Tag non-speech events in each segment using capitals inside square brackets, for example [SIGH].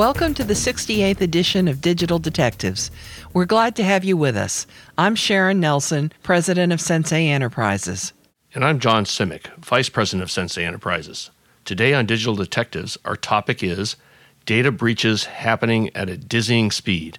Welcome to the 68th edition of Digital Detectives. We're glad to have you with us. I'm Sharon Nelson, president of Sensei Enterprises. And I'm John Simek, vice president of Sensei Enterprises. Today on Digital Detectives, our topic is data breaches happening at a dizzying speed.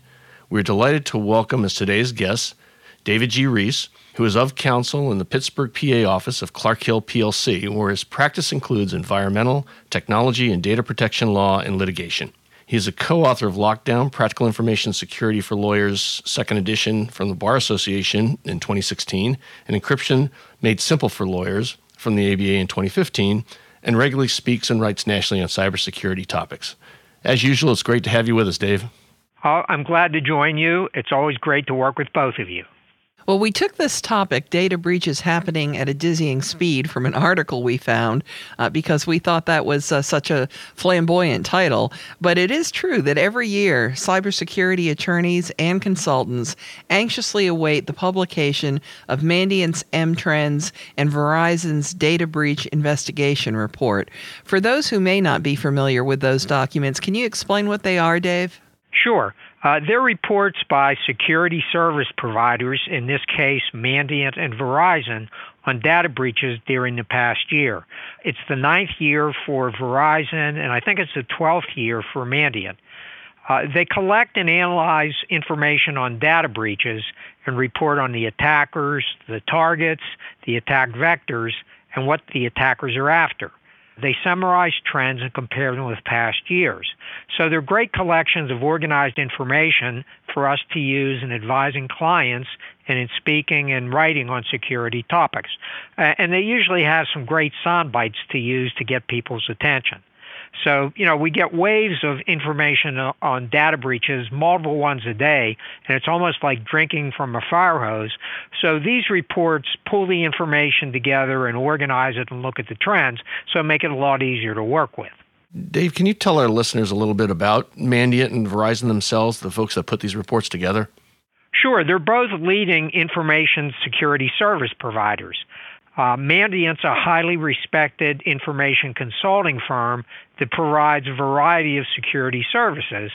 We're delighted to welcome as today's guest David G. Ries, who is of counsel in the Pittsburgh PA office of Clark Hill PLC, where his practice includes environmental, technology, and data protection law and litigation. He's a co author of Lockdown Practical Information Security for Lawyers, second edition from the Bar Association in 2016, and Encryption Made Simple for Lawyers from the ABA in 2015, and regularly speaks and writes nationally on cybersecurity topics. As usual, it's great to have you with us, Dave. I'm glad to join you. It's always great to work with both of you. Well, we took this topic, data breaches happening at a dizzying speed, from an article we found uh, because we thought that was uh, such a flamboyant title. But it is true that every year, cybersecurity attorneys and consultants anxiously await the publication of Mandiant's M-Trends and Verizon's data breach investigation report. For those who may not be familiar with those documents, can you explain what they are, Dave? Sure. Uh, they're reports by security service providers, in this case Mandiant and Verizon, on data breaches during the past year. It's the ninth year for Verizon, and I think it's the 12th year for Mandiant. Uh, they collect and analyze information on data breaches and report on the attackers, the targets, the attack vectors, and what the attackers are after. They summarize trends and compare them with past years. So they're great collections of organized information for us to use in advising clients and in speaking and writing on security topics. Uh, and they usually have some great sound bites to use to get people's attention. So, you know, we get waves of information on data breaches, multiple ones a day, and it's almost like drinking from a fire hose. So these reports pull the information together and organize it and look at the trends, so make it a lot easier to work with. Dave, can you tell our listeners a little bit about Mandiant and Verizon themselves, the folks that put these reports together? Sure. They're both leading information security service providers. Uh, Mandiant's a highly respected information consulting firm that provides a variety of security services.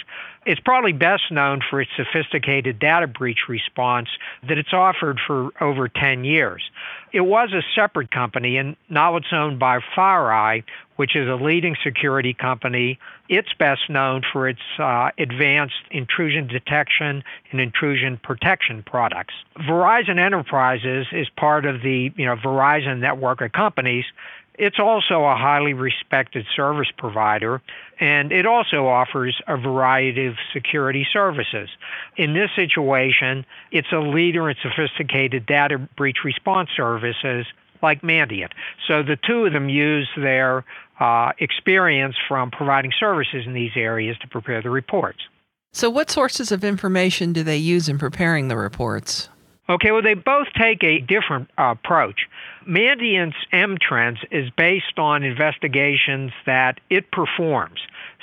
It's probably best known for its sophisticated data breach response that it's offered for over 10 years. It was a separate company and now it's owned by FireEye, which is a leading security company. It's best known for its uh, advanced intrusion detection and intrusion protection products. Verizon Enterprises is part of the you know Verizon network of companies. It's also a highly respected service provider, and it also offers a variety of security services. In this situation, it's a leader in sophisticated data breach response services like Mandiant. So the two of them use their uh, experience from providing services in these areas to prepare the reports. So, what sources of information do they use in preparing the reports? Okay, well, they both take a different uh, approach. Mandiant's M Trends is based on investigations that it performs.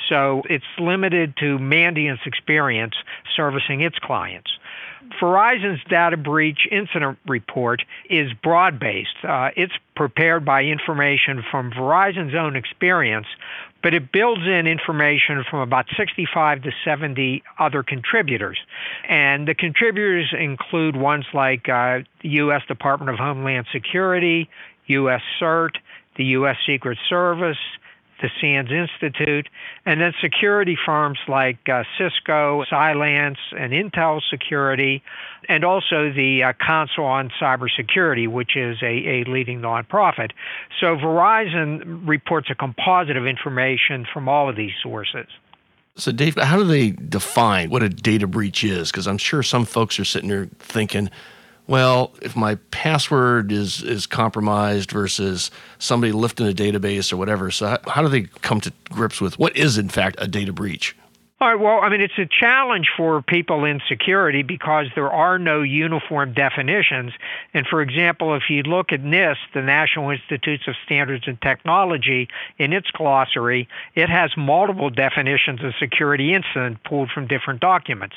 So it's limited to Mandiant's experience servicing its clients. Verizon's data breach incident report is broad based. Uh, it's prepared by information from Verizon's own experience, but it builds in information from about 65 to 70 other contributors. And the contributors include ones like uh, the U.S. Department of Homeland Security, U.S. CERT, the U.S. Secret Service, the SANS Institute, and then security firms like uh, Cisco, Cylance, and Intel Security, and also the uh, Council on Cybersecurity, which is a, a leading nonprofit. So Verizon reports a composite of information from all of these sources. So, Dave, how do they define what a data breach is? Because I'm sure some folks are sitting there thinking, well, if my password is is compromised versus somebody lifting a database or whatever, so how, how do they come to grips with what is in fact a data breach? All right, well, I mean, it's a challenge for people in security because there are no uniform definitions. And for example, if you look at NIST, the National Institutes of Standards and Technology, in its glossary, it has multiple definitions of security incident pulled from different documents.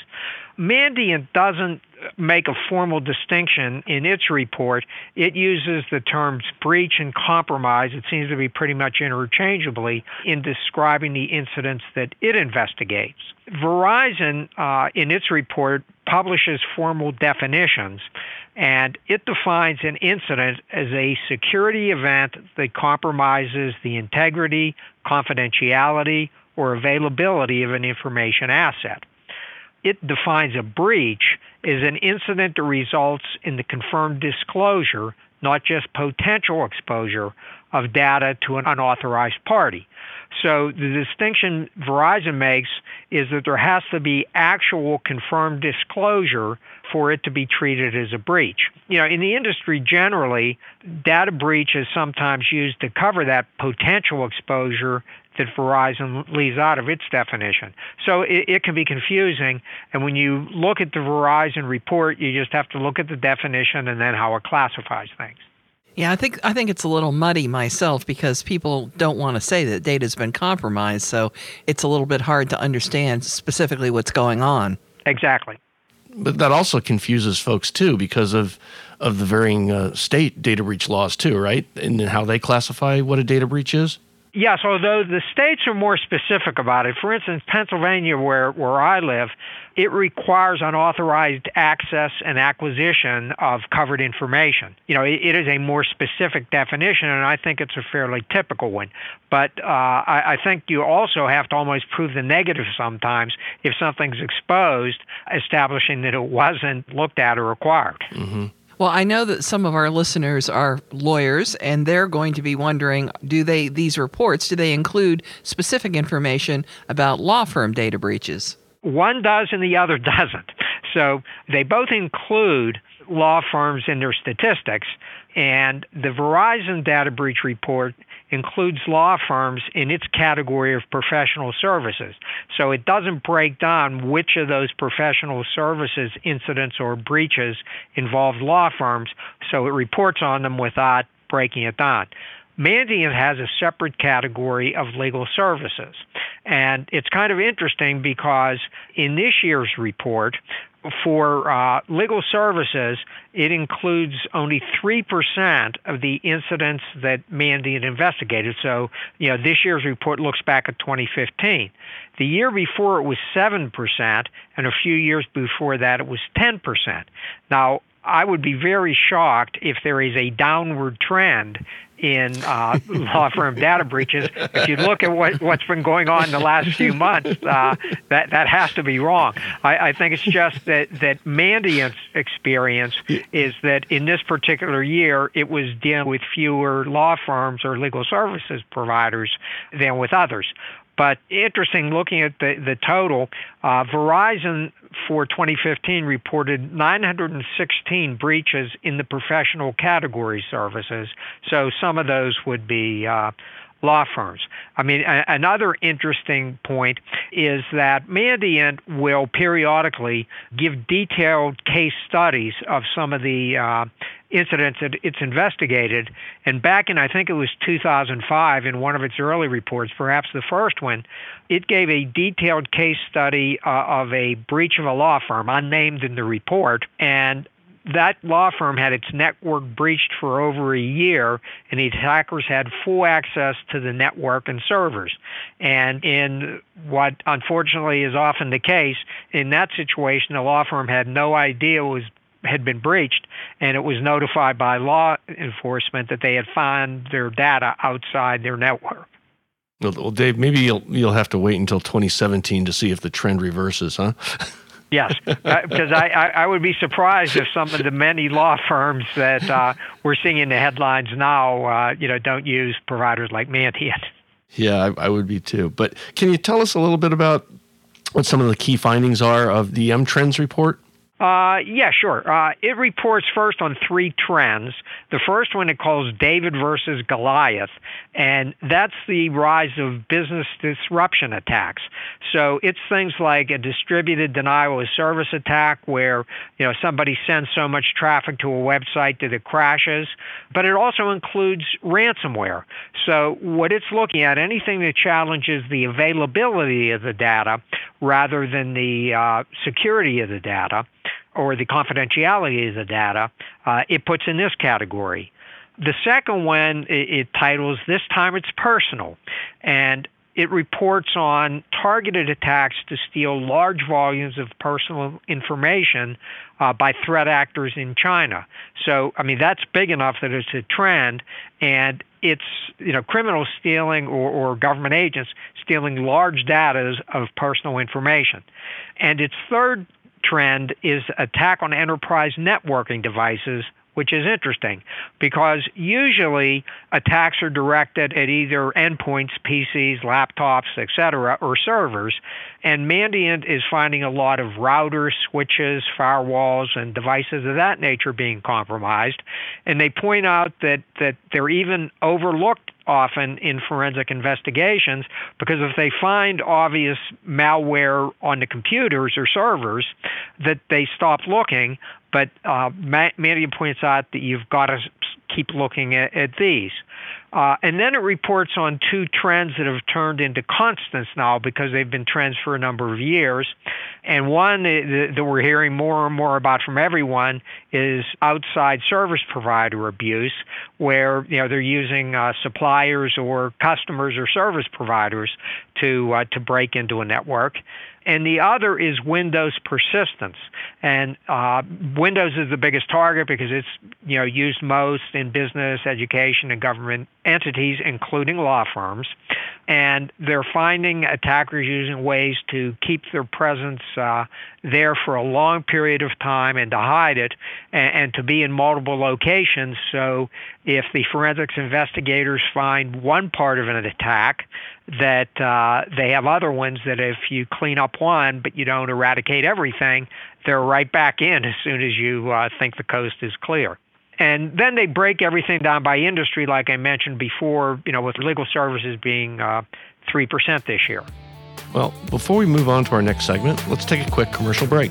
Mandiant doesn't make a formal distinction in its report. It uses the terms breach and compromise, it seems to be pretty much interchangeably, in describing the incidents that it investigates. Verizon, uh, in its report, publishes formal definitions, and it defines an incident as a security event that compromises the integrity, confidentiality, or availability of an information asset it defines a breach as an incident that results in the confirmed disclosure, not just potential exposure, of data to an unauthorized party. So the distinction Verizon makes is that there has to be actual confirmed disclosure for it to be treated as a breach. You know, in the industry generally, data breach is sometimes used to cover that potential exposure that Verizon leaves out of its definition. So it, it, can be confusing. And when you look at the Verizon report, you just have to look at the definition and then how it classifies things. Yeah, I think I think it's a little muddy myself because people don't want to say that data's been compromised, so it's a little bit hard to understand specifically what's going on. Exactly. But that also confuses folks too because of of the varying uh, state data breach laws too, right? And how they classify what a data breach is. Yes, although the states are more specific about it. For instance, Pennsylvania, where, where I live, it requires unauthorized access and acquisition of covered information. You know, it, it is a more specific definition, and I think it's a fairly typical one. But uh, I, I think you also have to almost prove the negative sometimes if something's exposed, establishing that it wasn't looked at or acquired. Mm-hmm. Well, I know that some of our listeners are lawyers and they're going to be wondering do they these reports do they include specific information about law firm data breaches? One does and the other [LAUGHS] doesn't. So they both include law firms in their statistics and the Verizon data breach report includes law firms in its category of professional services. So it doesn't break down which of those professional services incidents or breaches involve law firms, so it reports on them without breaking it down. Mandiant has a separate category of legal services. And it's kind of interesting because in this year's report, for uh, legal services, it includes only 3% of the incidents that Mandiant investigated. So, you know, this year's report looks back at 2015. The year before it was 7%, and a few years before that it was 10%. Now, I would be very shocked if there is a downward trend in uh, [LAUGHS] law firm data breaches. If you look at what, what's been going on in the last few months, uh, that that has to be wrong. I, I think it's just that that Mandiant's experience is that in this particular year, it was dealing with fewer law firms or legal services providers than with others. But interesting looking at the, the total, uh, Verizon for 2015 reported 916 breaches in the professional category services. So some of those would be uh, law firms. I mean, a- another interesting point is that Mandiant will periodically give detailed case studies of some of the uh, incidents that it's investigated. And back in, I think it was 2005, in one of its early reports, perhaps the first one, it gave a detailed case study uh, of a breach of a law firm, unnamed in the report. And that law firm had its network breached for over a year, and the attackers had full access to the network and servers. And in what unfortunately is often the case, in that situation, the law firm had no idea was had been breached, and it was notified by law enforcement that they had found their data outside their network. Well, Dave, maybe you'll you'll have to wait until 2017 to see if the trend reverses, huh? yes, because uh, I, I, I, would be surprised if some of the many law firms that uh, we're seeing in the headlines now, uh, you know, don't use providers like Mandiant. Yeah, I, I, would be too. But can you tell us a little bit about what some of the key findings are of the M Trends report? Uh, yeah, sure. Uh, it reports first on three trends. The first one it calls David versus Goliath, and that's the rise of business disruption attacks. So it's things like a distributed denial of service attack where you know somebody sends so much traffic to a website that it crashes, but it also includes ransomware. So what it's looking at, anything that challenges the availability of the data rather than the uh, security of the data or the confidentiality of the data, uh, it puts in this category. The second one it, it titles This Time It's Personal. And it reports on targeted attacks to steal large volumes of personal information uh, by threat actors in China. So, I mean, that's big enough that it's a trend, and it's you know criminals stealing or, or government agents stealing large data of personal information. And its third trend is attack on enterprise networking devices which is interesting because usually attacks are directed at either endpoints, PCs, laptops, etc., or servers. And Mandiant is finding a lot of routers, switches, firewalls, and devices of that nature being compromised. And they point out that, that they're even overlooked often in forensic investigations because if they find obvious malware on the computers or servers, that they stop looking. But uh, Mandiant points out that you've got to keep looking at, at these. Uh, and then it reports on two trends that have turned into constants now because they've been trends for a number of years. And one that we're hearing more and more about from everyone is outside service provider abuse, where you know they're using uh, suppliers or customers or service providers to uh, to break into a network and the other is Windows persistence. And uh, Windows is the biggest target because it's you know used most in business, education, and government entities, including law firms. And they're finding attackers using ways to keep their presence uh, there for a long period of time and to hide it and, and to be in multiple locations. So if the forensics investigators find one part of an attack, that uh, they have other ones that if you clean up one but you don't eradicate everything, they're right back in as soon as you uh, think the coast is clear. And then they break everything down by industry, like I mentioned before, you know, with legal services being uh, 3% this year. Well, before we move on to our next segment, let's take a quick commercial break.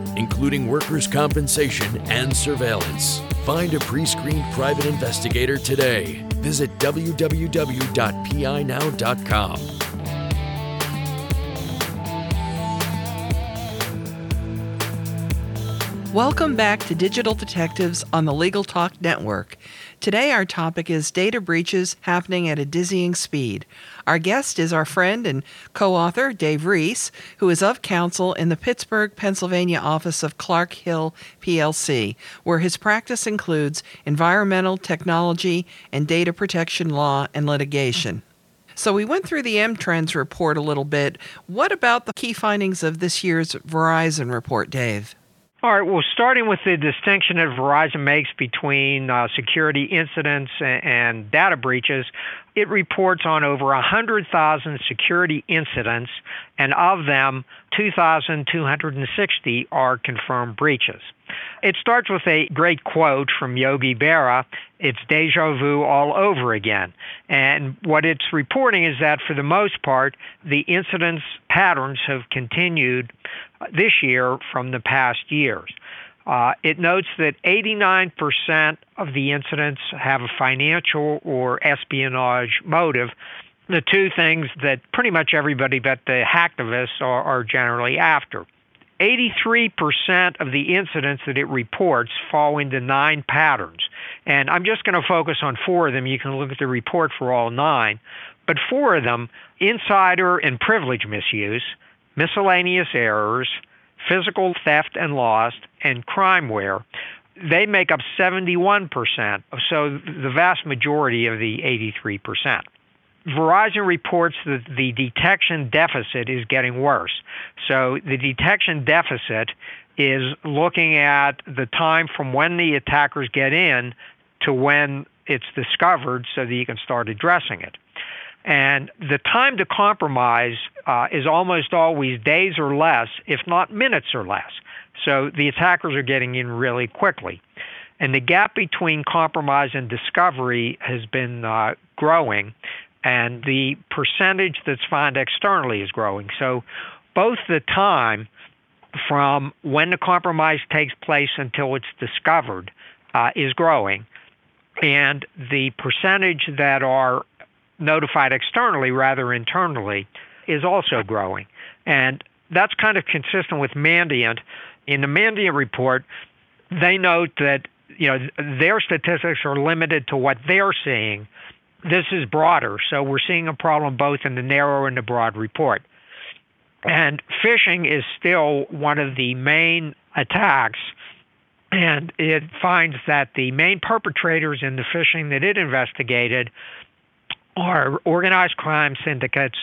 including workers' compensation and surveillance. Find a pre screened private investigator today. Visit www.pinow.com. Welcome back to Digital Detectives on the Legal Talk Network. Today, our topic is data breaches happening at a dizzying speed. Our guest is our friend and co author, Dave Ries, who is of counsel in the Pittsburgh, Pennsylvania office of Clark Hill PLC, where his practice includes environmental, technology, and data protection law and litigation. So we went through the M-Trends report a little bit. What about the key findings of this year's Verizon report, Dave? All right. Well, starting with the distinction that Verizon makes between uh, security incidents and, and, data breaches, it reports on over 100,000 security incidents, and of them, 2,260 are confirmed breaches. It starts with a great quote from Yogi Berra it's deja vu all over again. And what it's reporting is that for the most part, the incidence patterns have continued this year from the past years. Uh, it notes that 89% of the incidents have a financial or espionage motive, the two things that pretty much everybody but the hacktivists are, are generally after. 83% of the incidents that it reports fall into nine patterns. And I'm just going to focus on four of them. You can look at the report for all nine. But four of them insider and privilege misuse, miscellaneous errors, physical theft and loss, and crimeware. they make up 71%, so the vast majority of the 83%. Verizon reports that the detection deficit is getting worse. So the detection deficit is looking at the time from when the attackers get in to when it's discovered so that you can start addressing it. And the time to compromise uh, is almost always days or less, if not minutes or less. So the attackers are getting in really quickly. And the gap between compromise and discovery has been uh, growing and the percentage that's found externally is growing. So both the time from when the compromise takes place until it's discovered uh, is growing, and the percentage that are notified externally rather internally is also growing. And that's kind of consistent with Mandiant. In the Mandiant report, they note that you know their statistics are limited to what they're seeing this is broader, so we're seeing a problem both in the narrow and the broad report. And phishing is still one of the main attacks, and it finds that the main perpetrators in the phishing that it investigated are organized crime syndicates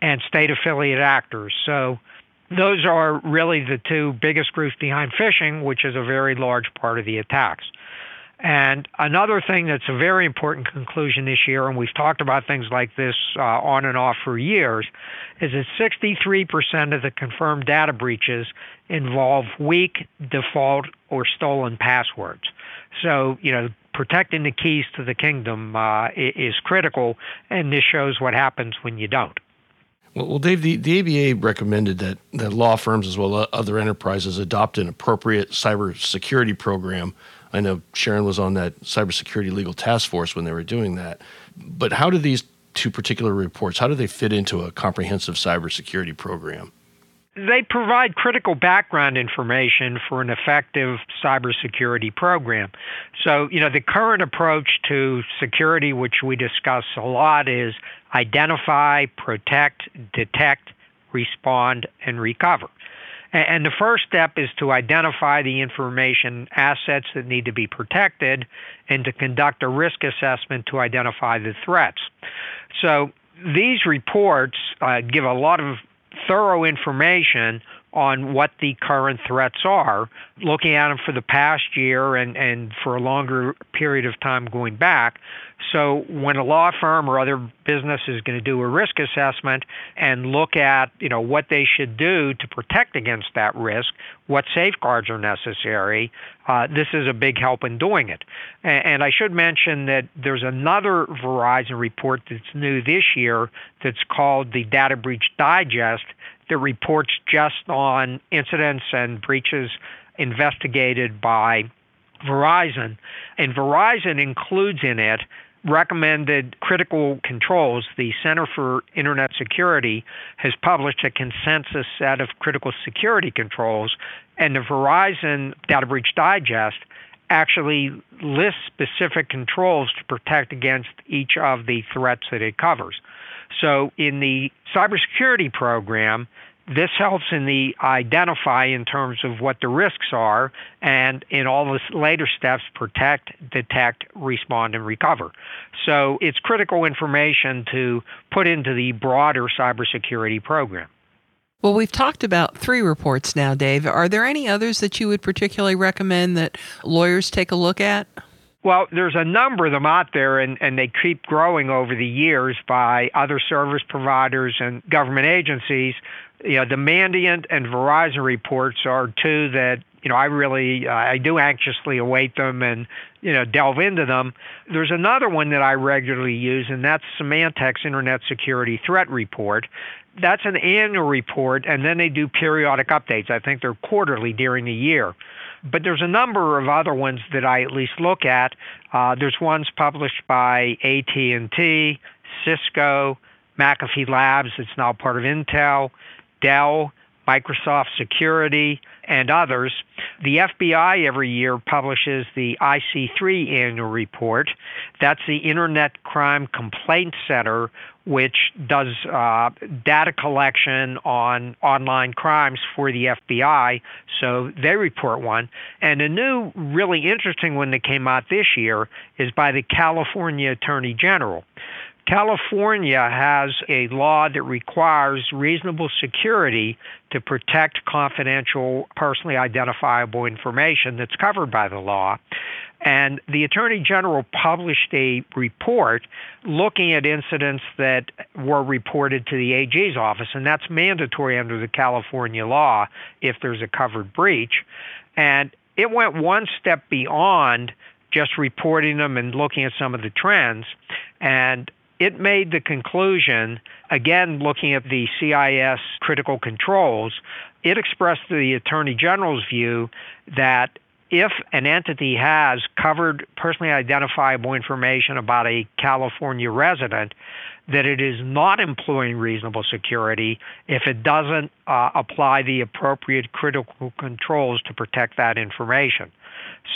and state affiliate actors. So those are really the two biggest groups behind phishing, which is a very large part of the attacks. And another thing that's a very important conclusion this year, and we've talked about things like this uh, on and off for years, is that 63% of the confirmed data breaches involve weak, default, or stolen passwords. So, you know, protecting the keys to the kingdom uh, is critical, and this shows what happens when you don't. Well, Dave, the, the ABA recommended that, that law firms as well as other enterprises adopt an appropriate cybersecurity program I know Sharon was on that cybersecurity legal task force when they were doing that. But how do these two particular reports, how do they fit into a comprehensive cybersecurity program? They provide critical background information for an effective cybersecurity program. So, you know, the current approach to security, which we discuss a lot, is identify, protect, detect, respond, and recover. And the first step is to identify the information assets that need to be protected and to conduct a risk assessment to identify the threats. So these reports uh, give a lot of thorough information on what the current threats are, looking at them for the past year and, and for a longer period of time going back. So when a law firm or other business is going to do a risk assessment and look at, you know, what they should do to protect against that risk, what safeguards are necessary, uh, this is a big help in doing it. And, and I should mention that there's another Verizon report that's new this year that's called the Data Breach Digest that reports just on incidents and breaches investigated by Verizon. And Verizon includes in it recommended critical controls. The Center for Internet Security has published a consensus set of critical security controls, and the Verizon Data Breach Digest actually lists specific controls to protect against each of the threats that it covers. So in the cybersecurity program, this helps in the identify in terms of what the risks are and in all the later steps protect detect respond and recover so it's critical information to put into the broader cybersecurity program well, we've talked about three reports now, Dave. Are there any others that you would particularly recommend that lawyers take a look at? Well, there's a number of them out there, and, and they keep growing over the years by other service providers and government agencies. You know, the Mandiant and Verizon reports are two that you know I really uh, I do anxiously await them and you know delve into them. There's another one that I regularly use, and that's Symantec's Internet Security Threat Report. That's an annual report, and then they do periodic updates. I think they're quarterly during the year. But there's a number of other ones that I at least look at. Uh, there's ones published by AT&T, Cisco, McAfee Labs. It's now part of Intel, Dell, Microsoft Security, and others. The FBI every year publishes the IC3 annual report. That's the Internet Crime Complaint Center, which does uh, data collection on online crimes for the FBI. So they report one. And a new, really interesting one that came out this year is by the California Attorney General. California has a law that requires reasonable security to protect confidential, personally identifiable information that's covered by the law. And the Attorney General published a report looking at incidents that were reported to the AG's office, and that's mandatory under the California law if there's a covered breach. And it went one step beyond just reporting them and looking at some of the trends. And it made the conclusion, again, looking at the CIS critical controls, it expressed the Attorney General's view that if an entity has covered personally identifiable information about a California resident, that it is not employing reasonable security if it doesn't uh, apply the appropriate critical controls to protect that information.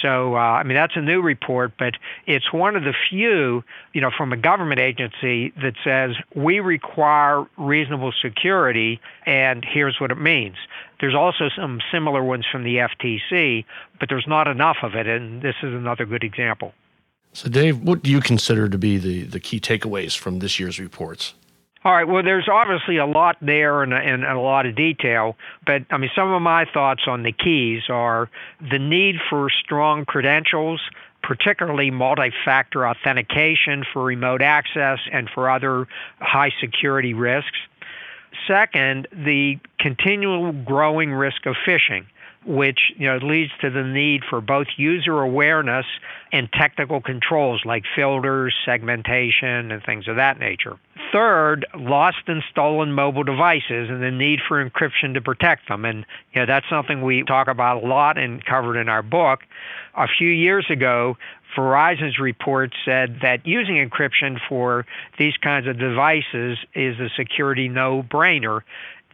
So, uh, I mean, that's a new report, but it's one of the few, you know, from a government agency that says we require reasonable security, and here's what it means. There's also some similar ones from the FTC, but there's not enough of it, and this is another good example. So, Dave, what do you consider to be the, the key takeaways from this year's reports? All right. Well, there's obviously a lot there and, and, and, a lot of detail, but I mean, some of my thoughts on the keys are the need for strong credentials, particularly multi-factor authentication for remote access and for other high security risks. Second, the continual growing risk of phishing which you know leads to the need for both user awareness and technical controls like filters, segmentation, and things of that nature. Third, lost and stolen mobile devices and the need for encryption to protect them. And you know, that's something we talk about a lot and covered in our book. A few years ago, Verizon's report said that using encryption for these kinds of devices is a security no brainer.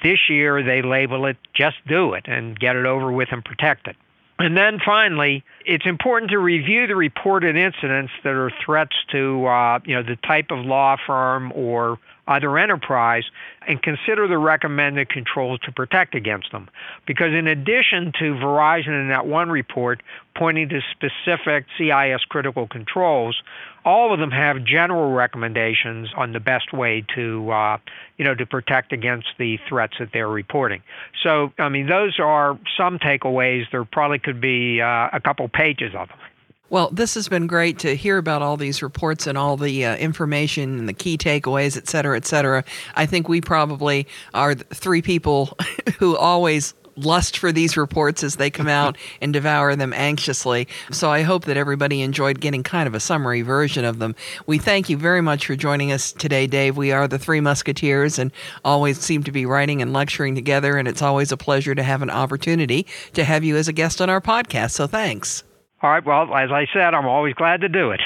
This year, they label it just do it and get it over with and protect it. And then finally, it's important to review the reported incidents that are threats to, uh, you know, the type of law firm or other enterprise and consider the recommended controls to protect against them. Because in addition to Verizon in that one report pointing to specific CIS critical controls, all of them have general recommendations on the best way to, uh, you know, to protect against the threats that they're reporting. So, I mean, those are some takeaways. There probably could be uh, a couple pages of them. Well, this has been great to hear about all these reports and all the uh, information and the key takeaways, et cetera, et cetera. I think we probably are three people [LAUGHS] who always lust for these reports as they come out [LAUGHS] and devour them anxiously. So I hope that everybody enjoyed getting kind of a summary version of them. We thank you very much for joining us today, Dave. We are the Three Musketeers and always seem to be writing and lecturing together, and it's always a pleasure to have an opportunity to have you as a guest on our podcast. So thanks. All right. Well, as I said, I'm always glad to do it.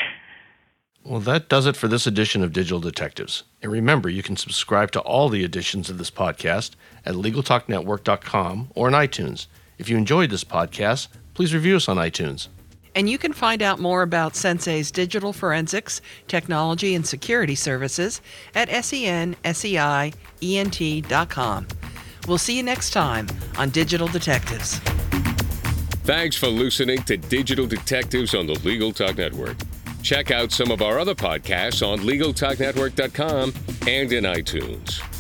Well, that does it for this edition of Digital Detectives. And remember, you can subscribe to all the editions of this podcast at LegalTalkNetwork.com or on iTunes. If you enjoyed this podcast, please review us on iTunes. And you can find out more about Sensei's digital forensics, technology, and security services at senseient.com. We'll see you next time on Digital Detectives. Thanks for listening to Digital Detectives on the Legal Talk Network. Check out some of our other podcasts on LegalTalkNetwork.com and in iTunes.